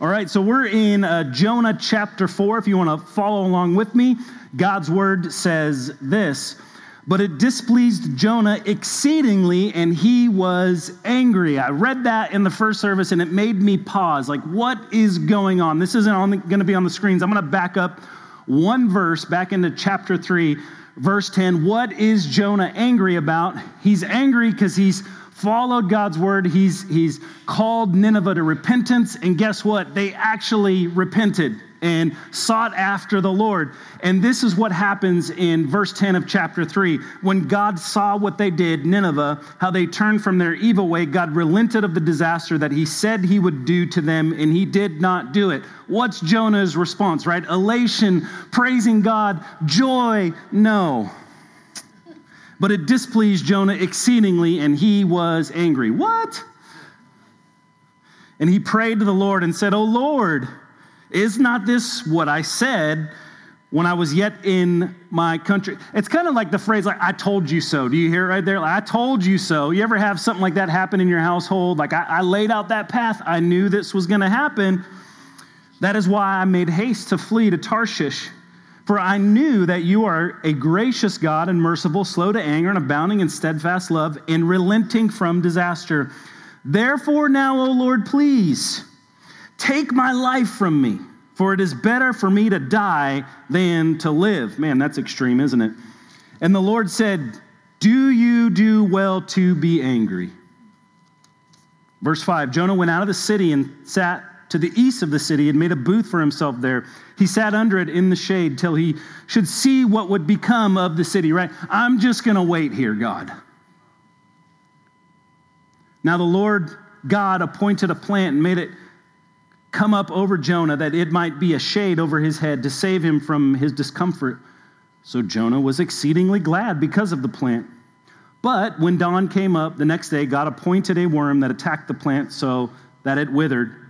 All right, so we're in uh, Jonah chapter 4. If you want to follow along with me, God's word says this But it displeased Jonah exceedingly, and he was angry. I read that in the first service, and it made me pause. Like, what is going on? This isn't going to be on the screens. I'm going to back up one verse back into chapter 3, verse 10. What is Jonah angry about? He's angry because he's followed God's word. He's, he's called Nineveh to repentance. And guess what? They actually repented and sought after the Lord. And this is what happens in verse 10 of chapter 3. When God saw what they did, Nineveh, how they turned from their evil way, God relented of the disaster that he said he would do to them, and he did not do it. What's Jonah's response, right? Elation, praising God, joy, no. But it displeased Jonah exceedingly, and he was angry. What? And he prayed to the Lord and said, O Lord, is not this what I said when I was yet in my country? It's kind of like the phrase, like, I told you so. Do you hear it right there? Like, I told you so. You ever have something like that happen in your household? Like, I, I laid out that path. I knew this was going to happen. That is why I made haste to flee to Tarshish. For I knew that you are a gracious God and merciful, slow to anger, and abounding in steadfast love, and relenting from disaster. Therefore, now, O Lord, please take my life from me, for it is better for me to die than to live. Man, that's extreme, isn't it? And the Lord said, Do you do well to be angry? Verse 5 Jonah went out of the city and sat to the east of the city and made a booth for himself there. He sat under it in the shade till he should see what would become of the city, right? I'm just going to wait here, God. Now the Lord God appointed a plant and made it come up over Jonah that it might be a shade over his head to save him from his discomfort. So Jonah was exceedingly glad because of the plant. But when dawn came up the next day, God appointed a worm that attacked the plant so that it withered.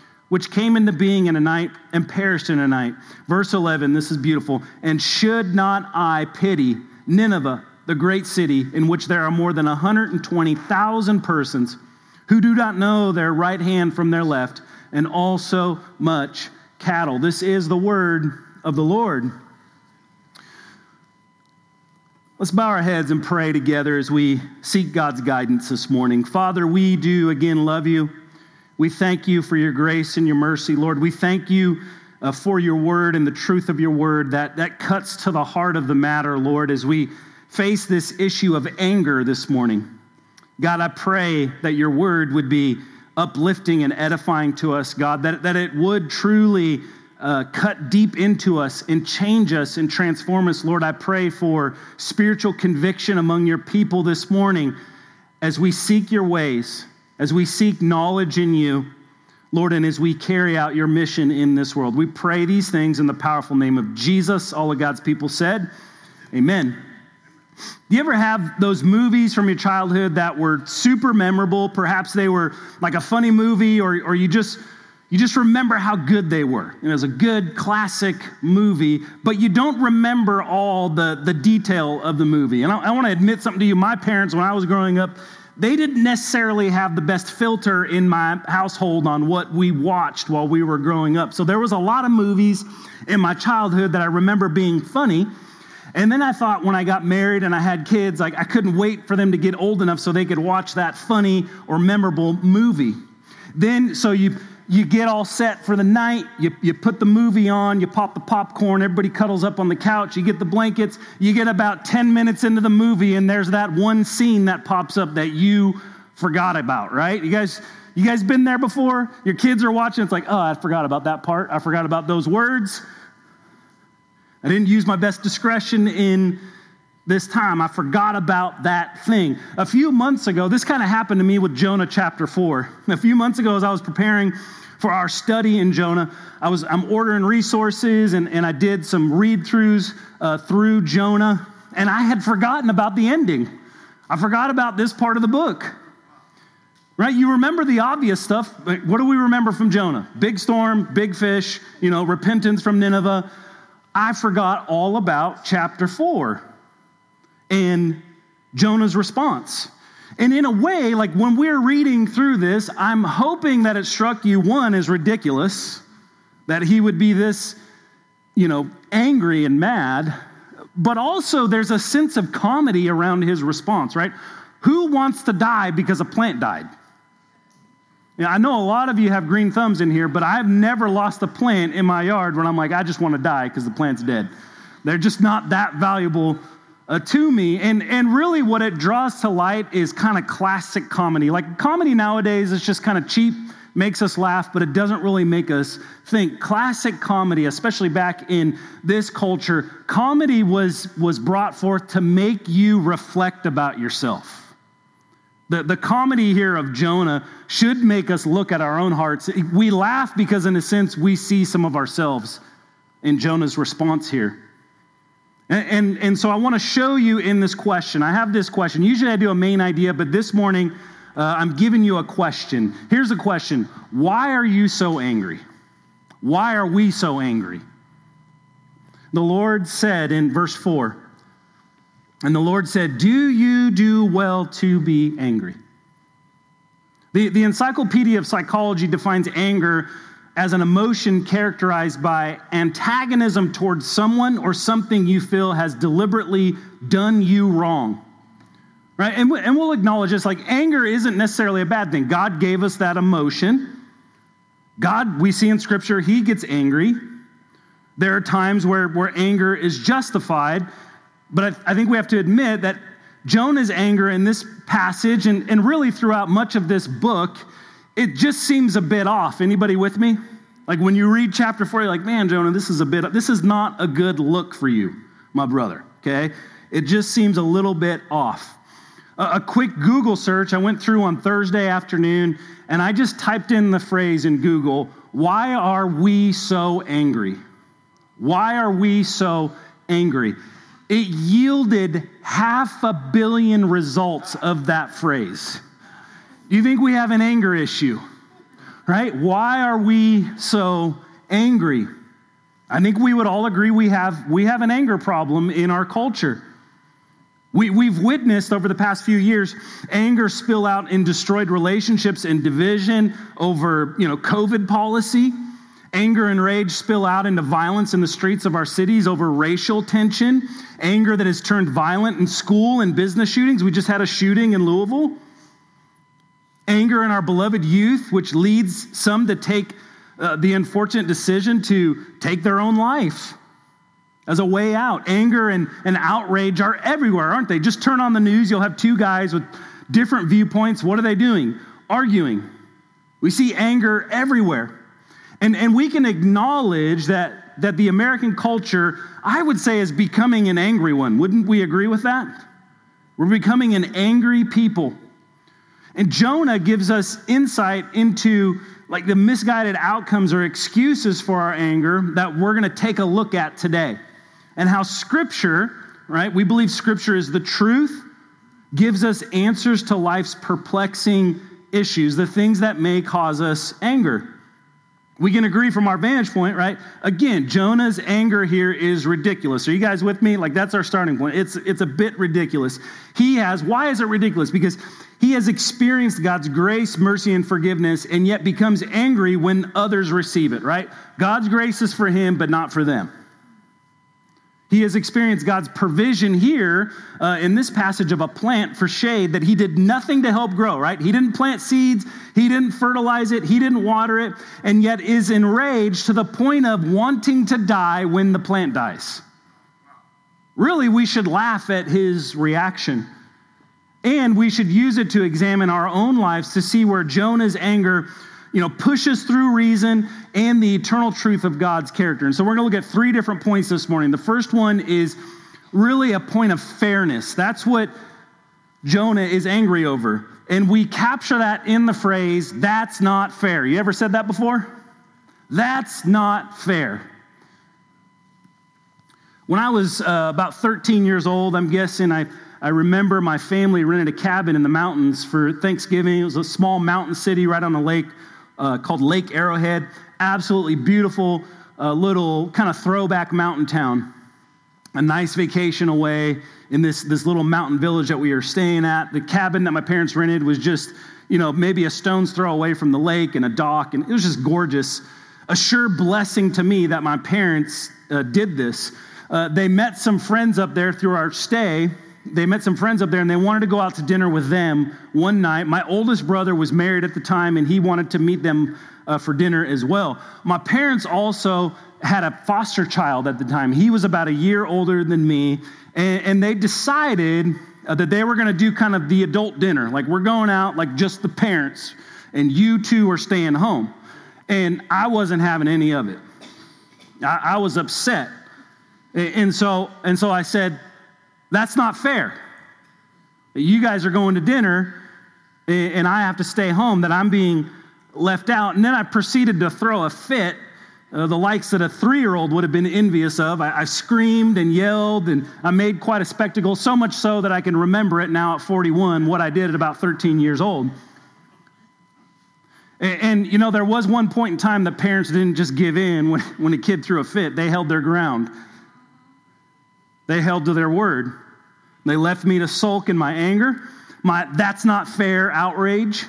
which came into being in a night and perished in a night. Verse 11, this is beautiful. And should not I pity Nineveh, the great city, in which there are more than 120,000 persons who do not know their right hand from their left, and also much cattle? This is the word of the Lord. Let's bow our heads and pray together as we seek God's guidance this morning. Father, we do again love you. We thank you for your grace and your mercy, Lord. We thank you uh, for your word and the truth of your word that, that cuts to the heart of the matter, Lord, as we face this issue of anger this morning. God, I pray that your word would be uplifting and edifying to us, God, that, that it would truly uh, cut deep into us and change us and transform us. Lord, I pray for spiritual conviction among your people this morning as we seek your ways as we seek knowledge in you, Lord, and as we carry out your mission in this world. We pray these things in the powerful name of Jesus. All of God's people said, Amen. Do you ever have those movies from your childhood that were super memorable? Perhaps they were like a funny movie, or, or you just you just remember how good they were. It was a good classic movie, but you don't remember all the, the detail of the movie. And I, I want to admit something to you. My parents, when I was growing up, they didn't necessarily have the best filter in my household on what we watched while we were growing up. So there was a lot of movies in my childhood that I remember being funny. And then I thought when I got married and I had kids, like I couldn't wait for them to get old enough so they could watch that funny or memorable movie. Then, so you you get all set for the night, you, you put the movie on, you pop the popcorn, everybody cuddles up on the couch, you get the blankets, you get about 10 minutes into the movie, and there's that one scene that pops up that you forgot about, right? You guys, you guys been there before? Your kids are watching, it's like, oh, I forgot about that part. I forgot about those words. I didn't use my best discretion in this time. I forgot about that thing. A few months ago, this kind of happened to me with Jonah chapter 4. A few months ago, as I was preparing for our study in Jonah, I was, I'm ordering resources and, and I did some read throughs uh, through Jonah, and I had forgotten about the ending. I forgot about this part of the book. Right? You remember the obvious stuff. What do we remember from Jonah? Big storm, big fish, you know, repentance from Nineveh. I forgot all about chapter 4 and Jonah's response. And in a way, like when we're reading through this, I'm hoping that it struck you one as ridiculous, that he would be this, you know, angry and mad, but also there's a sense of comedy around his response, right? Who wants to die because a plant died? Know, I know a lot of you have green thumbs in here, but I've never lost a plant in my yard when I'm like, I just want to die because the plant's dead. They're just not that valuable uh, to me. And, and really, what it draws to light is kind of classic comedy. Like, comedy nowadays is just kind of cheap, makes us laugh, but it doesn't really make us think. Classic comedy, especially back in this culture, comedy was, was brought forth to make you reflect about yourself. The, the comedy here of Jonah should make us look at our own hearts. We laugh because, in a sense, we see some of ourselves in Jonah's response here. And, and, so I want to show you in this question. I have this question. Usually I do a main idea, but this morning uh, I'm giving you a question. Here's a question Why are you so angry? Why are we so angry? The Lord said in verse 4, and the Lord said, Do you do well to be angry? The, the Encyclopedia of Psychology defines anger as an emotion characterized by antagonism towards someone or something you feel has deliberately done you wrong. Right? And, and we'll acknowledge this like anger isn't necessarily a bad thing. God gave us that emotion. God, we see in Scripture, He gets angry. There are times where, where anger is justified, but I, I think we have to admit that Jonah's anger in this passage and, and really throughout much of this book it just seems a bit off. Anybody with me? Like when you read chapter four, you're like, man, Jonah, this is a bit, this is not a good look for you, my brother, okay? It just seems a little bit off. A, a quick Google search I went through on Thursday afternoon, and I just typed in the phrase in Google, why are we so angry? Why are we so angry? It yielded half a billion results of that phrase. Do you think we have an anger issue? Right? Why are we so angry? I think we would all agree we have, we have an anger problem in our culture. We, we've witnessed over the past few years anger spill out in destroyed relationships and division over you know, COVID policy. Anger and rage spill out into violence in the streets of our cities over racial tension. Anger that has turned violent in school and business shootings. We just had a shooting in Louisville anger in our beloved youth, which leads some to take uh, the unfortunate decision to take their own life as a way out. Anger and, and outrage are everywhere, aren't they? Just turn on the news, you'll have two guys with different viewpoints. What are they doing? Arguing. We see anger everywhere. And, and we can acknowledge that, that the American culture, I would say, is becoming an angry one. Wouldn't we agree with that? We're becoming an angry people. And Jonah gives us insight into like the misguided outcomes or excuses for our anger that we're going to take a look at today. And how scripture, right? We believe scripture is the truth, gives us answers to life's perplexing issues, the things that may cause us anger. We can agree from our vantage point, right? Again, Jonah's anger here is ridiculous. Are you guys with me? Like that's our starting point. It's it's a bit ridiculous. He has why is it ridiculous? Because he has experienced God's grace, mercy, and forgiveness, and yet becomes angry when others receive it, right? God's grace is for him, but not for them. He has experienced God's provision here uh, in this passage of a plant for shade that he did nothing to help grow, right? He didn't plant seeds, he didn't fertilize it, he didn't water it, and yet is enraged to the point of wanting to die when the plant dies. Really, we should laugh at his reaction. And we should use it to examine our own lives to see where Jonah's anger you know, pushes through reason and the eternal truth of God's character. And so we're going to look at three different points this morning. The first one is really a point of fairness. That's what Jonah is angry over. And we capture that in the phrase, that's not fair. You ever said that before? That's not fair. When I was uh, about 13 years old, I'm guessing I, I remember my family rented a cabin in the mountains for Thanksgiving. It was a small mountain city right on a lake uh, called Lake Arrowhead. Absolutely beautiful, uh, little kind of throwback mountain town. A nice vacation away in this, this little mountain village that we were staying at. The cabin that my parents rented was just, you know, maybe a stone's throw away from the lake and a dock, and it was just gorgeous. A sure blessing to me that my parents uh, did this. Uh, they met some friends up there through our stay. They met some friends up there and they wanted to go out to dinner with them one night. My oldest brother was married at the time and he wanted to meet them uh, for dinner as well. My parents also had a foster child at the time. He was about a year older than me, and, and they decided uh, that they were going to do kind of the adult dinner. Like, we're going out, like just the parents, and you two are staying home. And I wasn't having any of it. I, I was upset. And so, and so I said, that's not fair. You guys are going to dinner, and I have to stay home, that I'm being left out. And then I proceeded to throw a fit, uh, the likes that a three year old would have been envious of. I, I, screamed and yelled, and I made quite a spectacle, so much so that I can remember it now at 41, what I did at about 13 years old. And, and you know, there was one point in time that parents didn't just give in when, when a kid threw a fit, they held their ground. They held to their word. They left me to sulk in my anger, my that's not fair outrage.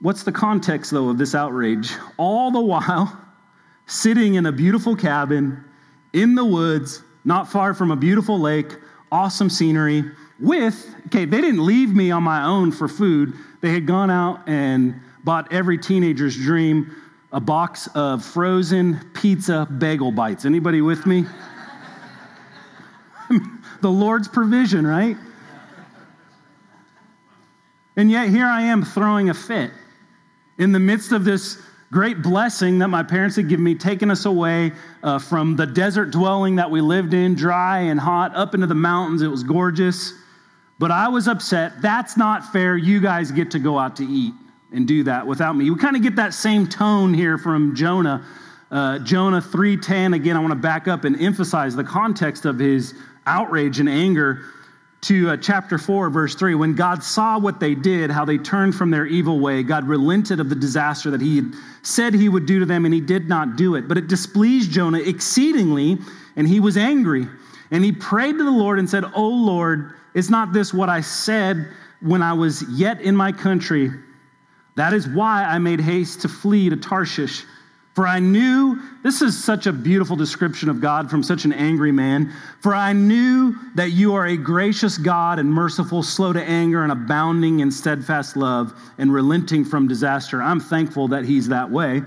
What's the context, though, of this outrage? All the while, sitting in a beautiful cabin in the woods, not far from a beautiful lake, awesome scenery, with, okay, they didn't leave me on my own for food. They had gone out and bought every teenager's dream a box of frozen pizza bagel bites. Anybody with me? the Lord's provision, right? And yet here I am throwing a fit in the midst of this great blessing that my parents had given me, taking us away uh, from the desert dwelling that we lived in, dry and hot, up into the mountains. It was gorgeous. But I was upset. That's not fair. You guys get to go out to eat and do that without me. We kind of get that same tone here from Jonah. Uh, Jonah 3:10 again I want to back up and emphasize the context of his outrage and anger to uh, chapter 4, verse 3. When God saw what they did, how they turned from their evil way, God relented of the disaster that he had said he would do to them, and he did not do it. But it displeased Jonah exceedingly, and he was angry. And he prayed to the Lord and said, O Lord, is not this what I said when I was yet in my country? That is why I made haste to flee to Tarshish. For I knew, this is such a beautiful description of God from such an angry man. For I knew that you are a gracious God and merciful, slow to anger, and abounding in steadfast love, and relenting from disaster. I'm thankful that He's that way.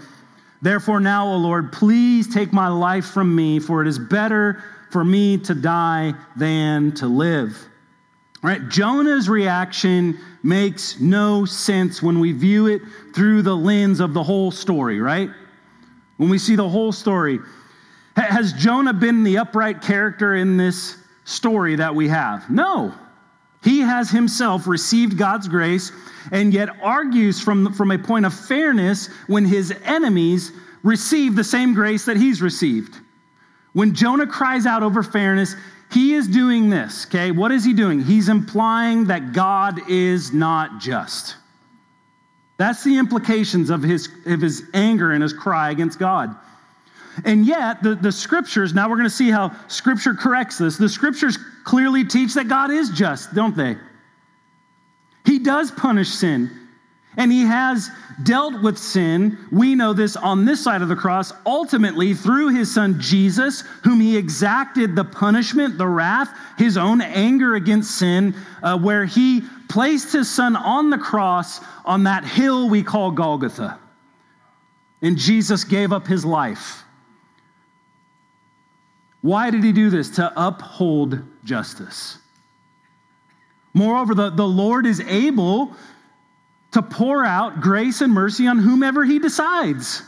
Therefore, now, O Lord, please take my life from me, for it is better for me to die than to live. All right, Jonah's reaction makes no sense when we view it through the lens of the whole story, right? when we see the whole story. Has Jonah been the upright character in this story that we have? No. He has himself received God's grace and yet argues from, from a point of fairness when his enemies receive the same grace that he's received. When Jonah cries out over fairness, he is doing this, okay? What is he doing? He's implying that God is not just. That's the implications of his, of his anger and his cry against God. And yet, the, the scriptures, now we're going to see how scripture corrects this. The scriptures clearly teach that God is just, don't they? He does punish sin. And he has dealt with sin. We know this on this side of the cross, ultimately through his son Jesus, whom he exacted the punishment, the wrath, his own anger against sin, uh, where he placed his son on the cross on that hill we call Golgotha. And Jesus gave up his life. Why did he do this? To uphold justice. Moreover, the, the Lord is able to pour out grace and mercy on whomever he decides.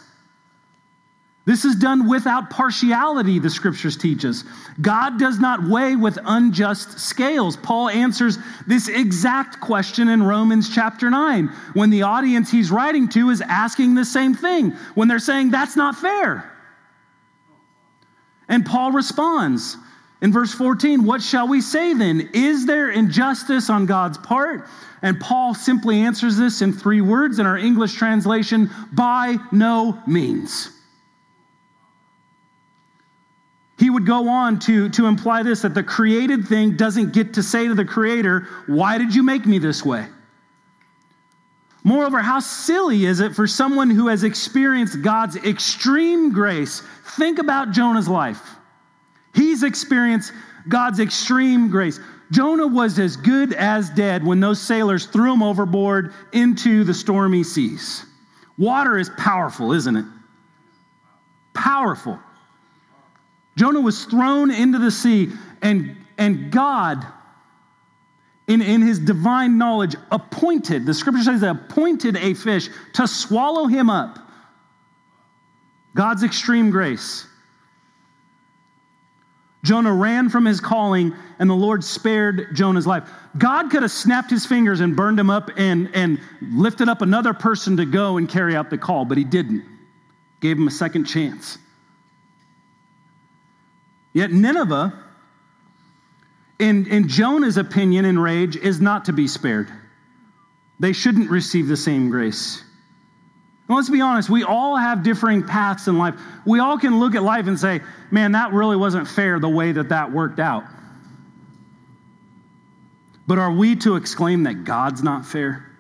This is done without partiality, the scriptures teach us. God does not weigh with unjust scales. Paul answers this exact question in Romans chapter 9 when the audience he's writing to is asking the same thing, when they're saying, That's not fair. And Paul responds in verse 14, What shall we say then? Is there injustice on God's part? And Paul simply answers this in three words in our English translation by no means. He would go on to, to imply this that the created thing doesn't get to say to the creator, Why did you make me this way? Moreover, how silly is it for someone who has experienced God's extreme grace? Think about Jonah's life. He's experienced God's extreme grace. Jonah was as good as dead when those sailors threw him overboard into the stormy seas. Water is powerful, isn't it? Powerful. Jonah was thrown into the sea, and, and God, in, in his divine knowledge, appointed, the scripture says, appointed a fish to swallow him up. God's extreme grace. Jonah ran from his calling, and the Lord spared Jonah's life. God could have snapped his fingers and burned him up and, and lifted up another person to go and carry out the call, but he didn't. Gave him a second chance. Yet Nineveh, in, in Jonah's opinion and rage, is not to be spared. They shouldn't receive the same grace. Let's be honest, we all have differing paths in life. We all can look at life and say, man, that really wasn't fair the way that that worked out. But are we to exclaim that God's not fair?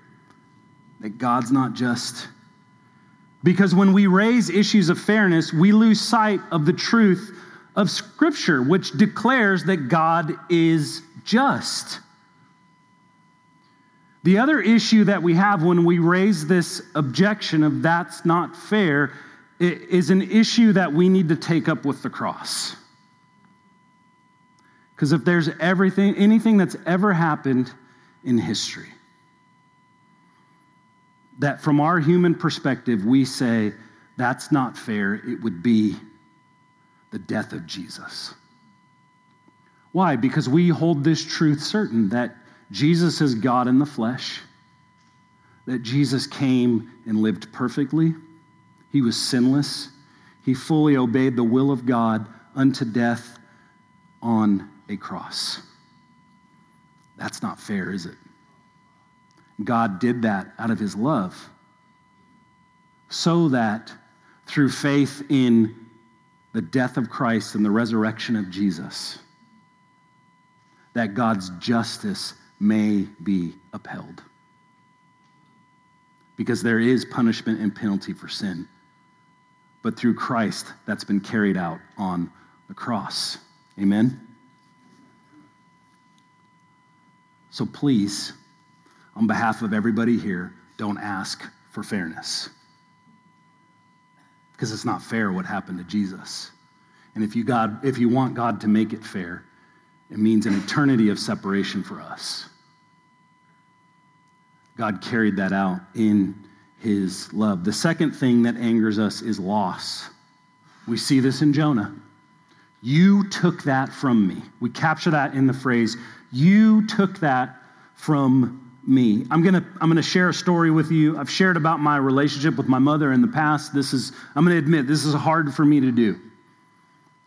That God's not just? Because when we raise issues of fairness, we lose sight of the truth of Scripture, which declares that God is just. The other issue that we have when we raise this objection of that's not fair is an issue that we need to take up with the cross. Because if there's everything, anything that's ever happened in history, that from our human perspective, we say that's not fair, it would be the death of Jesus. Why? Because we hold this truth certain that Jesus is God in the flesh, that Jesus came and lived perfectly, he was sinless, he fully obeyed the will of God unto death on a cross. That's not fair, is it? God did that out of his love so that through faith in the death of Christ and the resurrection of Jesus, that God's justice may be upheld. Because there is punishment and penalty for sin. But through Christ, that's been carried out on the cross. Amen? So please, on behalf of everybody here, don't ask for fairness because it's not fair what happened to Jesus. And if you, God, if you want God to make it fair, it means an eternity of separation for us. God carried that out in his love. The second thing that angers us is loss. We see this in Jonah. You took that from me. We capture that in the phrase, you took that from me. I'm going to I'm going to share a story with you. I've shared about my relationship with my mother in the past. This is I'm going to admit this is hard for me to do.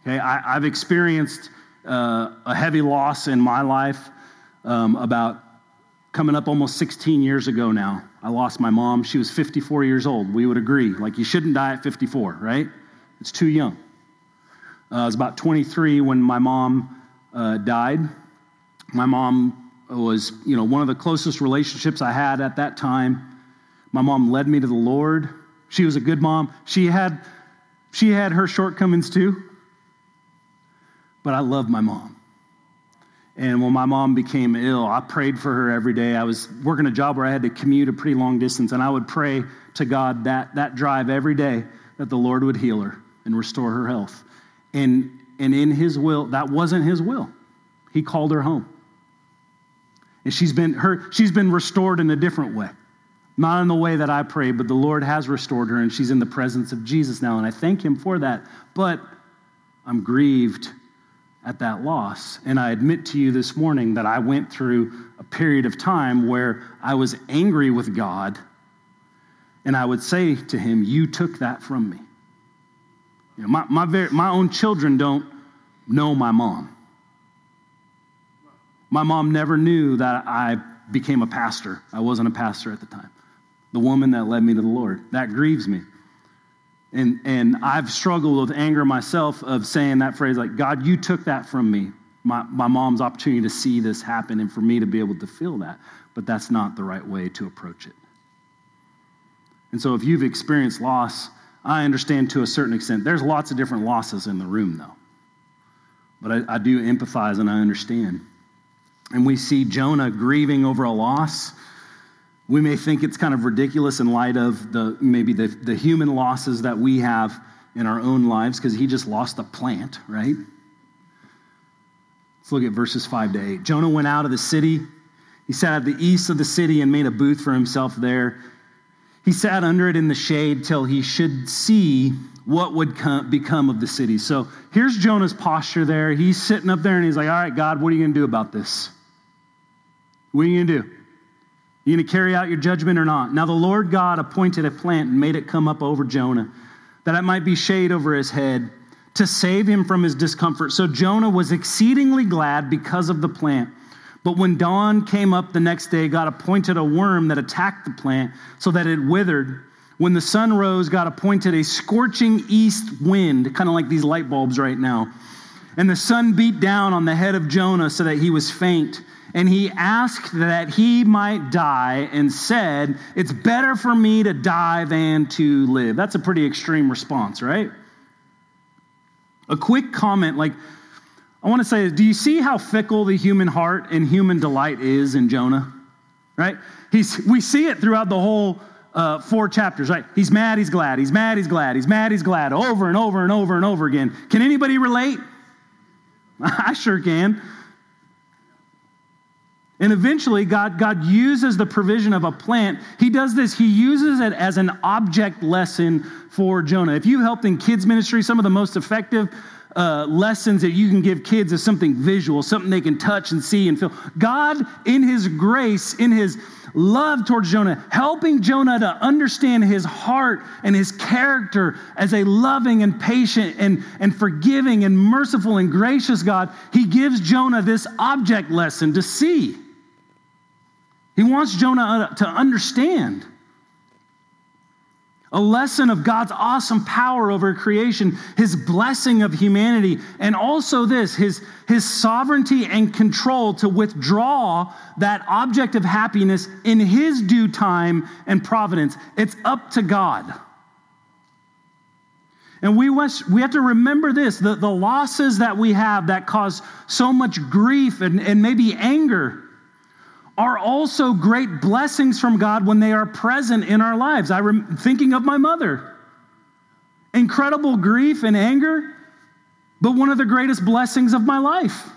Okay, I, have experienced uh, a heavy loss in my life um, about coming up almost 16 years ago now. I lost my mom. She was 54 years old. We would agree. Like, you shouldn't die at 54, right? It's too young. Uh, I was about 23 when my mom uh, died. My mom was, you know, one of the closest relationships I had at that time. My mom led me to the Lord. She was a good mom. She had she had her shortcomings too. But I love my mom. And when my mom became ill, I prayed for her every day. I was working a job where I had to commute a pretty long distance, and I would pray to God that, that drive every day that the Lord would heal her and restore her health. And, and in His will, that wasn't His will. He called her home. And she's been, her, she's been restored in a different way. Not in the way that I prayed, but the Lord has restored her and she's in the presence of Jesus now. And I thank him for that. But I'm grieved at that loss. And I admit to you this morning that I went through a period of time where I was angry with God. And I would say to him, You took that from me. You know, my, my, very, my own children don't know my mom. My mom never knew that I became a pastor. I wasn't a pastor at the time. The woman that led me to the Lord. That grieves me. And, and I've struggled with anger myself of saying that phrase like, God, you took that from me. My, my mom's opportunity to see this happen and for me to be able to feel that. But that's not the right way to approach it. And so if you've experienced loss, I understand to a certain extent. There's lots of different losses in the room, though. But I, I do empathize and I understand. And we see Jonah grieving over a loss we may think it's kind of ridiculous in light of the maybe the, the human losses that we have in our own lives because he just lost a plant, right? Let's look at verses 5 to 8. Jonah went out of the city. He sat at the east of the city and made a booth for himself there. He sat under it in the shade till he should see what would come, become of the city. So here's Jonah's posture there. He's sitting up there and he's like, All right, God, what are you going to do about this? What are you going to do? You going to carry out your judgment or not? Now the Lord God appointed a plant and made it come up over Jonah, that it might be shade over his head, to save him from his discomfort. So Jonah was exceedingly glad because of the plant. But when dawn came up the next day, God appointed a worm that attacked the plant so that it withered. When the sun rose, God appointed a scorching east wind, kind of like these light bulbs right now. And the sun beat down on the head of Jonah so that he was faint and he asked that he might die and said, It's better for me to die than to live. That's a pretty extreme response, right? A quick comment like, I want to say, do you see how fickle the human heart and human delight is in Jonah? Right? He's, we see it throughout the whole uh, four chapters, right? He's mad, he's glad, he's mad, he's glad, he's mad, he's glad, over and over and over and over again. Can anybody relate? I sure can. And eventually, God, God uses the provision of a plant. He does this, He uses it as an object lesson for Jonah. If you helped in kids' ministry, some of the most effective uh, lessons that you can give kids is something visual, something they can touch and see and feel. God, in His grace, in His love towards Jonah, helping Jonah to understand his heart and his character as a loving and patient and, and forgiving and merciful and gracious God, he gives Jonah this object lesson to see. He wants Jonah uh, to understand a lesson of God's awesome power over creation, his blessing of humanity, and also this, his, his sovereignty and control to withdraw that object of happiness in his due time and providence. It's up to God. And we, must, we have to remember this the, the losses that we have that cause so much grief and, and maybe anger are also great blessings from God when they are present in our lives. I am thinking of my mother. Incredible grief and anger, but one of the greatest blessings of my life.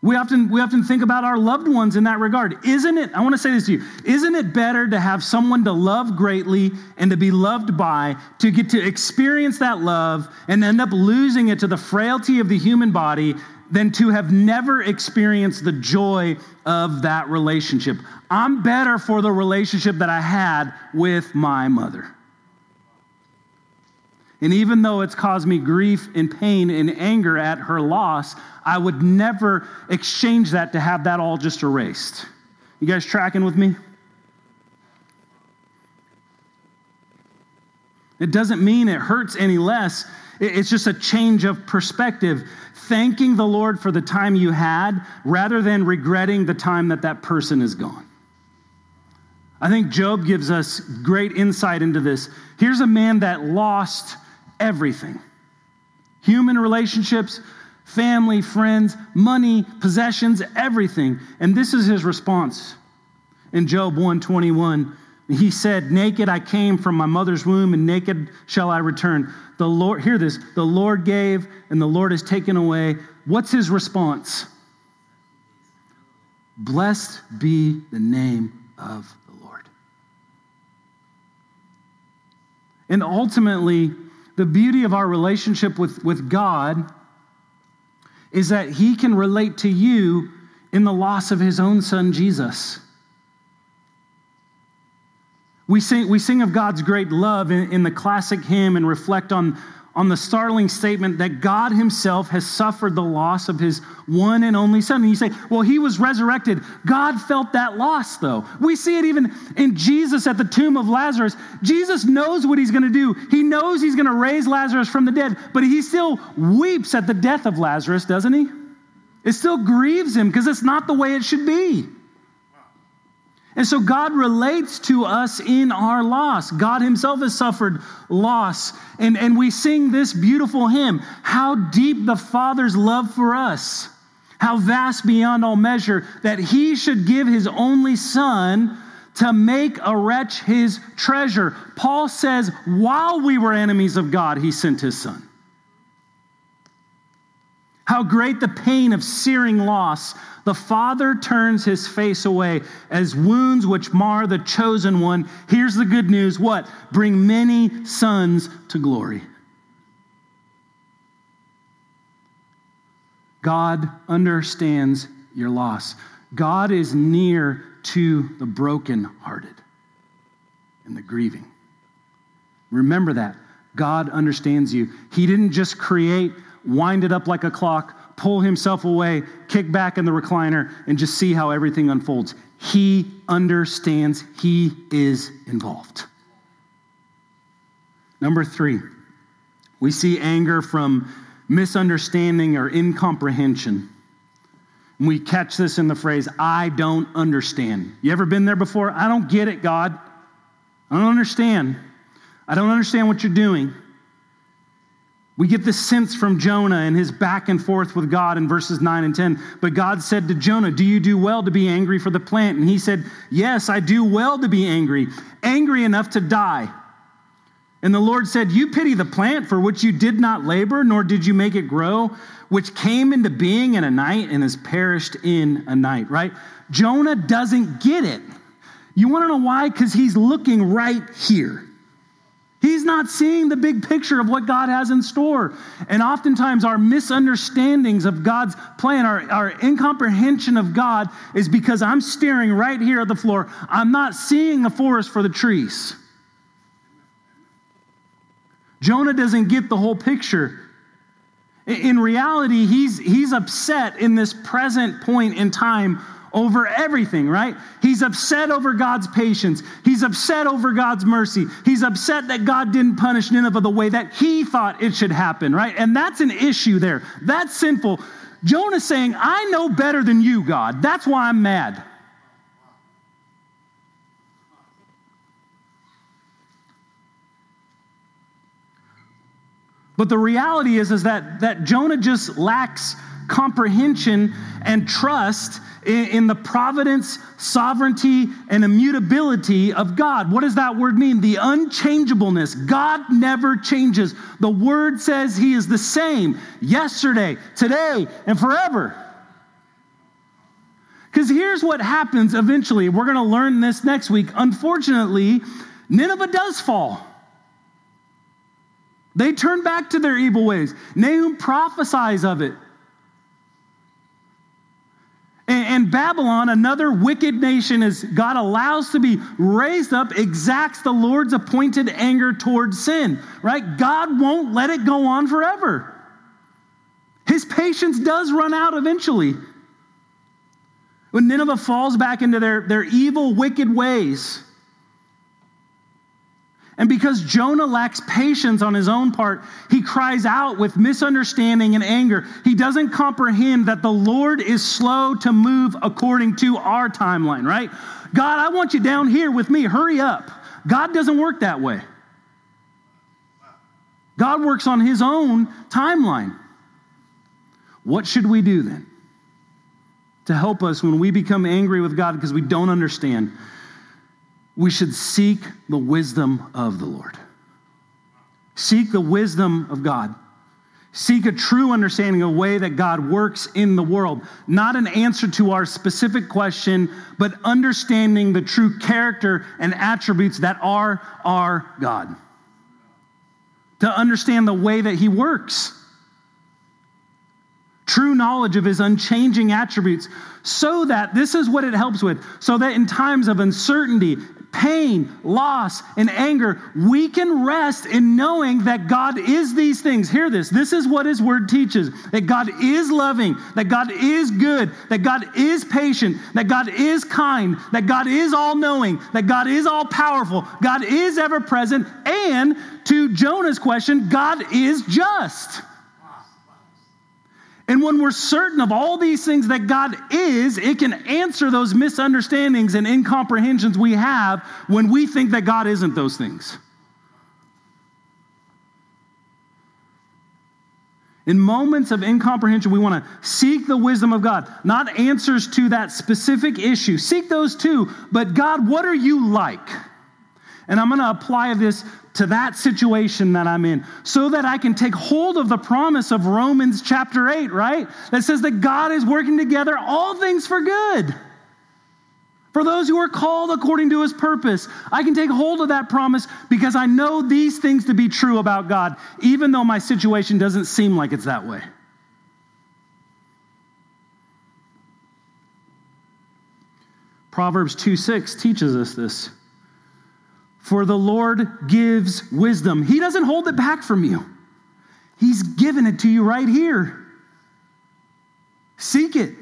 We often, we often think about our loved ones in that regard. Isn't it, I want to say this to you, isn't it better to have someone to love greatly and to be loved by, to get to experience that love and end up losing it to the frailty of the human body than to have never experienced the joy of that relationship. I'm better for the relationship that I had with my mother. And even though it's caused me grief and pain and anger at her loss, I would never exchange that to have that all just erased. You guys tracking with me? It doesn't mean it hurts any less. It's just a change of perspective thanking the Lord for the time you had rather than regretting the time that that person is gone. I think Job gives us great insight into this. Here's a man that lost everything human relationships, family, friends, money, possessions, everything. And this is his response in Job 121. He said, Naked I came from my mother's womb, and naked shall I return. The Lord, hear this, the Lord gave, and the Lord has taken away. What's his response? Blessed be the name of the Lord. And ultimately, the beauty of our relationship with, with God is that he can relate to you in the loss of his own son, Jesus. We sing, we sing of God's great love in, in the classic hymn and reflect on, on the startling statement that God Himself has suffered the loss of His one and only Son. And you say, well, He was resurrected. God felt that loss, though. We see it even in Jesus at the tomb of Lazarus. Jesus knows what He's going to do, He knows He's going to raise Lazarus from the dead, but He still weeps at the death of Lazarus, doesn't He? It still grieves Him because it's not the way it should be. And so God relates to us in our loss. God Himself has suffered loss. And, and we sing this beautiful hymn How deep the Father's love for us, how vast beyond all measure, that He should give His only Son to make a wretch His treasure. Paul says, while we were enemies of God, He sent His Son. How great the pain of searing loss. The Father turns his face away as wounds which mar the chosen one. Here's the good news what? Bring many sons to glory. God understands your loss. God is near to the brokenhearted and the grieving. Remember that. God understands you. He didn't just create wind it up like a clock, pull himself away, kick back in the recliner, and just see how everything unfolds. He understands, he is involved. Number three, we see anger from misunderstanding or incomprehension. We catch this in the phrase, I don't understand. You ever been there before? I don't get it, God. I don't understand. I don't understand what you're doing. We get this sense from Jonah and his back and forth with God in verses 9 and 10. But God said to Jonah, Do you do well to be angry for the plant? And he said, Yes, I do well to be angry, angry enough to die. And the Lord said, You pity the plant for which you did not labor, nor did you make it grow, which came into being in a night and has perished in a night, right? Jonah doesn't get it. You want to know why? Because he's looking right here. He's not seeing the big picture of what God has in store. And oftentimes, our misunderstandings of God's plan, our, our incomprehension of God, is because I'm staring right here at the floor. I'm not seeing the forest for the trees. Jonah doesn't get the whole picture. In reality, he's, he's upset in this present point in time over everything, right? He's upset over God's patience. He's upset over God's mercy. He's upset that God didn't punish Nineveh the way that he thought it should happen, right? And that's an issue there. That's sinful. Jonah's saying, I know better than you, God. That's why I'm mad. But the reality is, is that, that Jonah just lacks comprehension and trust in, in, the providence, sovereignty, and immutability of God. What does that word mean? The unchangeableness. God never changes. The word says he is the same yesterday, today, and forever. Because here's what happens eventually. We're going to learn this next week. Unfortunately, Nineveh does fall. They turn back to their evil ways. Nahum prophesies of it. And, Babylon, another wicked nation, is God allows to be raised up, exacts the Lord's appointed anger towards sin, right? God won't let it go on forever. His patience does run out eventually. When Nineveh falls back into their, their evil, wicked ways, and because Jonah lacks patience on his own part, he cries out with misunderstanding and anger. He doesn't comprehend that the Lord is slow to move according to our timeline, right? God, I want you down here with me. Hurry up. God doesn't work that way. God works on his own timeline. What should we do then to help us when we become angry with God because we don't understand? We should seek the wisdom of the Lord. Seek the wisdom of God. Seek a true understanding of the way that God works in the world. Not an answer to our specific question, but understanding the true character and attributes that are our God. to understand the way that He works. True knowledge of His unchanging attributes, so that this is what it helps with, so that in times of uncertainty, pain, loss, and anger, we can rest in knowing that God is these things. Hear this. This is what His Word teaches that God is loving, that God is good, that God is patient, that God is kind, that God is all knowing, that God is all powerful, God is ever present, and to Jonah's question, God is just. And when we're certain of all these things that God is, it can answer those misunderstandings and incomprehensions we have when we think that God isn't those things. In moments of incomprehension, we want to seek the wisdom of God, not answers to that specific issue. Seek those too, but God, what are you like? And I'm going to apply this to that situation that I'm in so that I can take hold of the promise of Romans chapter 8, right? That says that God is working together all things for good. For those who are called according to his purpose, I can take hold of that promise because I know these things to be true about God, even though my situation doesn't seem like it's that way. Proverbs 2 6 teaches us this. For the Lord gives wisdom. He doesn't hold it back from you, He's given it to you right here. Seek it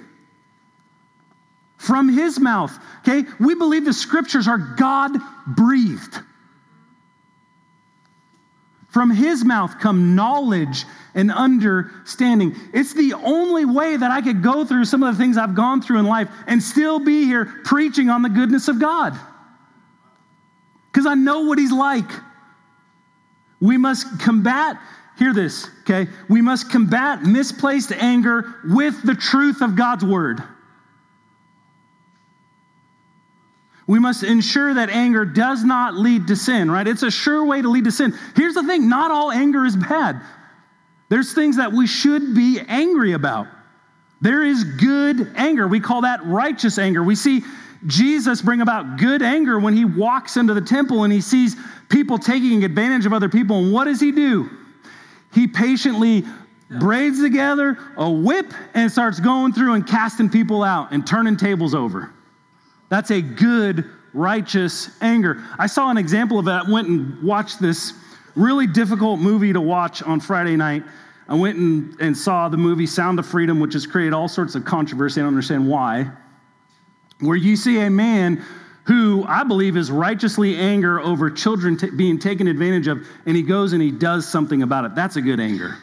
from His mouth. Okay? We believe the scriptures are God breathed. From His mouth come knowledge and understanding. It's the only way that I could go through some of the things I've gone through in life and still be here preaching on the goodness of God because I know what he's like. We must combat, hear this, okay? We must combat misplaced anger with the truth of God's word. We must ensure that anger does not lead to sin, right? It's a sure way to lead to sin. Here's the thing not all anger is bad. There's things that we should be angry about. There is good anger. We call that righteous anger. We see Jesus bring about good anger when he walks into the temple and he sees people taking advantage of other people. And what does he do? He patiently braids together a whip and starts going through and casting people out and turning tables over. That's a good, righteous anger. I saw an example of that. I went and watched this really difficult movie to watch on Friday night. I went and, and saw the movie Sound of Freedom, which has created all sorts of controversy. I don't understand why where you see a man who I believe is righteously anger over children t- being taken advantage of, and he goes and he does something about it. That's a good anger.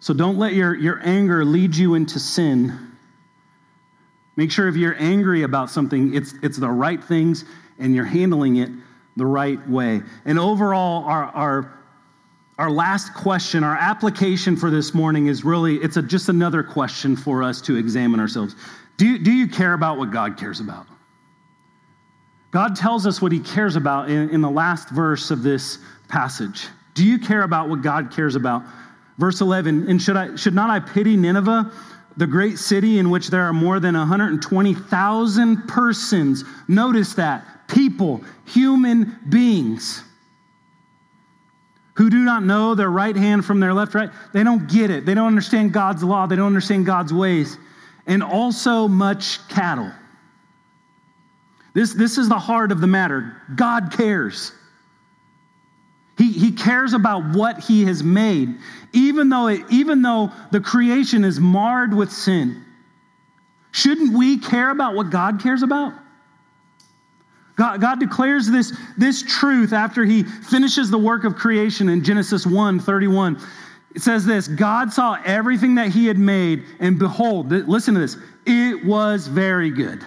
So don't let your, your anger lead you into sin. Make sure if you're angry about something, it's, it's the right things and you're handling it the right way. And overall, our, our our last question, our application for this morning is really, it's a, just another question for us to examine ourselves. Do you, do you care about what God cares about? God tells us what he cares about in, in the last verse of this passage. Do you care about what God cares about? Verse 11, and should, I, should not I pity Nineveh, the great city in which there are more than 120,000 persons? Notice that people, human beings who do not know their right hand from their left right. They don't get it. They don't understand God's law. They don't understand God's ways. And also much cattle. This, this is the heart of the matter. God cares. He, he cares about what he has made, even though, it, even though the creation is marred with sin. Shouldn't we care about what God cares about? God, God, declares this, this truth after he finishes the work of creation in Genesis 1 31. It says this God saw everything that he had made, and behold, listen to this, it was very good.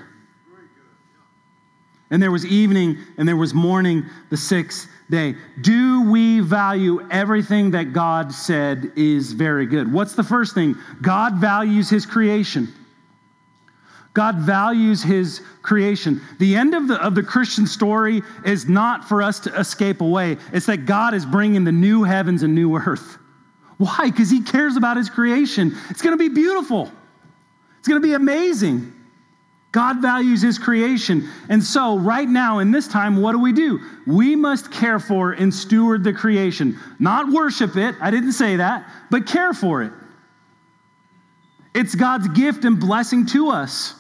And there was evening and there was morning the sixth day. Do we value everything that God said is very good? What's the first thing? God values his creation. God values his creation. The end of the, of the Christian story is not for us to escape away, it's that God is bringing the new heavens and new earth. Why? Because he cares about his creation. It's going to be beautiful, it's going to be amazing. God values his creation. And so, right now, in this time, what do we do? We must care for and steward the creation. Not worship it, I didn't say that, but care for it. It's God's gift and blessing to us.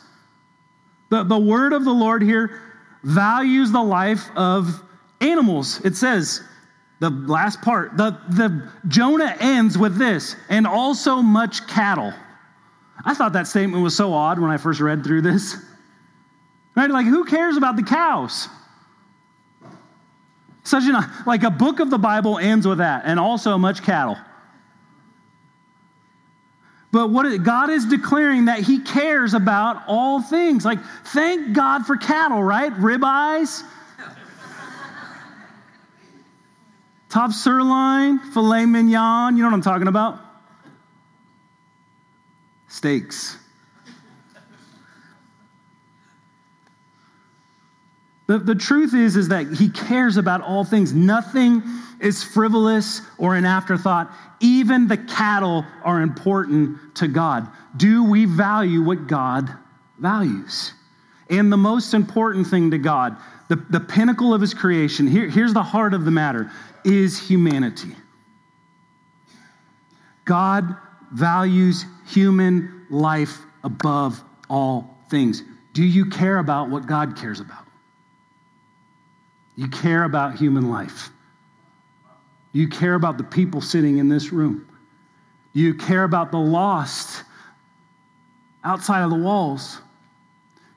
The, the word of the Lord here values the life of animals. It says, the last part, the, the Jonah ends with this, and also much cattle. I thought that statement was so odd when I first read through this. Right? Like, who cares about the cows? Such an, like a book of the Bible ends with that, and also much cattle. But what God is declaring that He cares about all things. Like, thank God for cattle, right? Ribeyes, top sirloin, filet mignon. You know what I'm talking about? Steaks. The, the truth is, is that he cares about all things. Nothing is frivolous or an afterthought. Even the cattle are important to God. Do we value what God values? And the most important thing to God, the, the pinnacle of his creation, here, here's the heart of the matter, is humanity. God values human life above all things. Do you care about what God cares about? You care about human life. You care about the people sitting in this room. You care about the lost outside of the walls.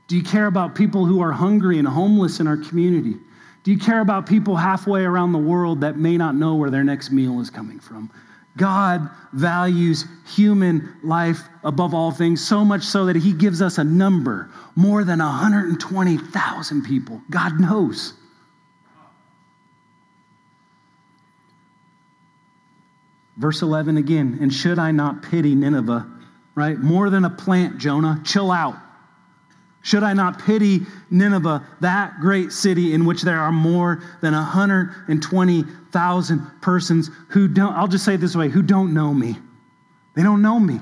Do you care about people who are hungry and homeless in our community? Do you care about people halfway around the world that may not know where their next meal is coming from? God values human life above all things, so much so that He gives us a number more than 120,000 people. God knows. Verse 11 again, and should I not pity Nineveh, right? More than a plant, Jonah, chill out. Should I not pity Nineveh, that great city in which there are more than 120,000 persons who don't, I'll just say it this way, who don't know me? They don't know me.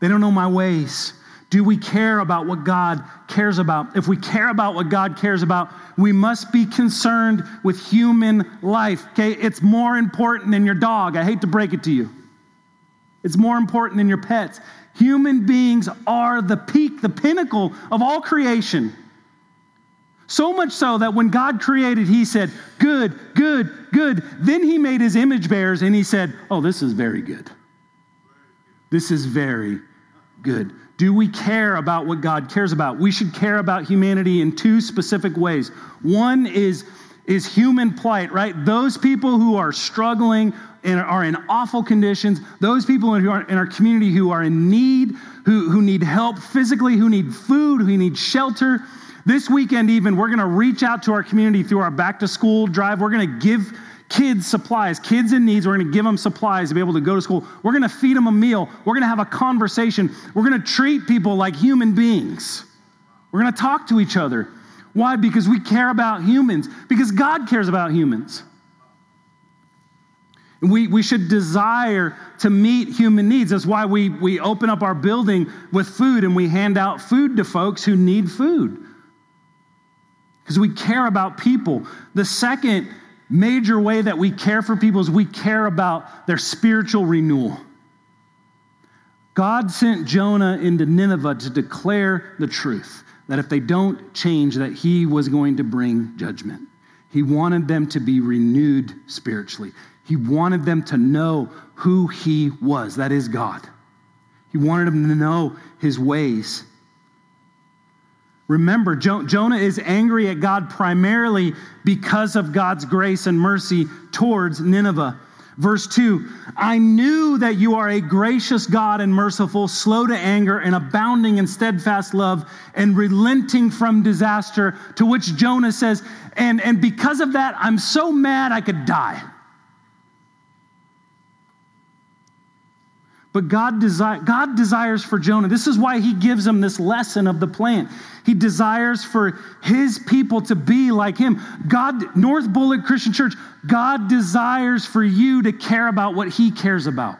They don't know my ways. Do we care about what God cares about? If we care about what God cares about, we must be concerned with human life. Okay, it's more important than your dog. I hate to break it to you. It's more important than your pets. Human beings are the peak, the pinnacle of all creation. So much so that when God created, He said, Good, good, good. Then He made His image bearers and He said, Oh, this is very good. This is very good. Do we care about what God cares about? We should care about humanity in two specific ways. One is, is human plight, right? Those people who are struggling and are in awful conditions, those people who are in our community who are in need, who, who need help physically, who need food, who need shelter. This weekend, even, we're going to reach out to our community through our back to school drive. We're going to give kids supplies, kids in needs. We're going to give them supplies to be able to go to school. We're going to feed them a meal. We're going to have a conversation. We're going to treat people like human beings. We're going to talk to each other. Why? Because we care about humans, because God cares about humans. And We, we should desire to meet human needs. That's why we, we open up our building with food and we hand out food to folks who need food. Because we care about people. The second major way that we care for people is we care about their spiritual renewal. God sent Jonah into Nineveh to declare the truth that if they don't change that he was going to bring judgment. He wanted them to be renewed spiritually. He wanted them to know who he was, that is God. He wanted them to know his ways. Remember, Jonah is angry at God primarily because of God's grace and mercy towards Nineveh. Verse 2 I knew that you are a gracious God and merciful, slow to anger, and abounding in steadfast love, and relenting from disaster. To which Jonah says, And, and because of that, I'm so mad I could die. But God, desi- God desires for Jonah. This is why he gives him this lesson of the plant. He desires for his people to be like him. God, North Bullitt Christian Church, God desires for you to care about what he cares about.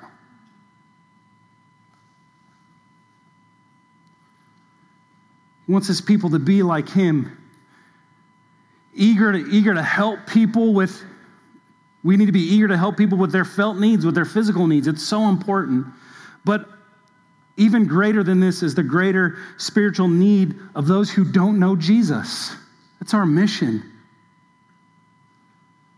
He wants his people to be like him, eager to, eager to help people with, we need to be eager to help people with their felt needs, with their physical needs. It's so important. But even greater than this is the greater spiritual need of those who don't know Jesus. That's our mission.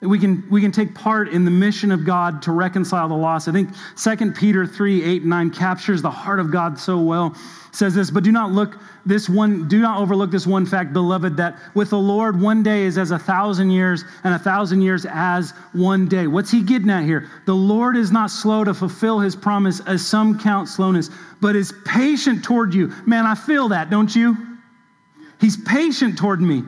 We can, we can take part in the mission of God to reconcile the lost. I think 2 Peter 3, 8, and 9 captures the heart of God so well. It says this, but do not look this one, do not overlook this one fact, beloved, that with the Lord one day is as a thousand years, and a thousand years as one day. What's he getting at here? The Lord is not slow to fulfill his promise, as some count slowness, but is patient toward you. Man, I feel that, don't you? He's patient toward me,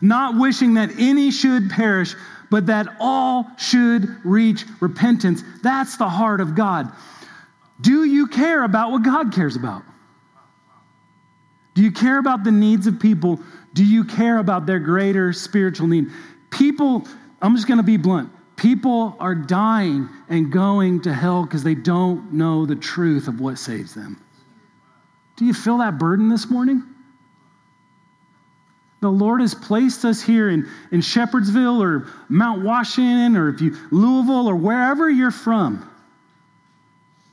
not wishing that any should perish but that all should reach repentance. That's the heart of God. Do you care about what God cares about? Do you care about the needs of people? Do you care about their greater spiritual need? People, I'm just going to be blunt. People are dying and going to hell because they don't know the truth of what saves them. Do you feel that burden this morning? The Lord has placed us here in, in Shepherdsville or Mount Washington or if you Louisville or wherever you're from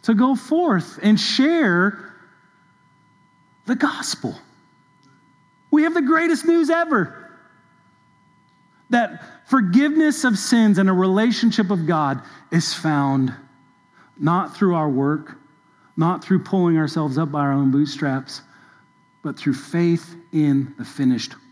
to go forth and share the gospel. We have the greatest news ever. That forgiveness of sins and a relationship of God is found not through our work, not through pulling ourselves up by our own bootstraps, but through faith in the finished work.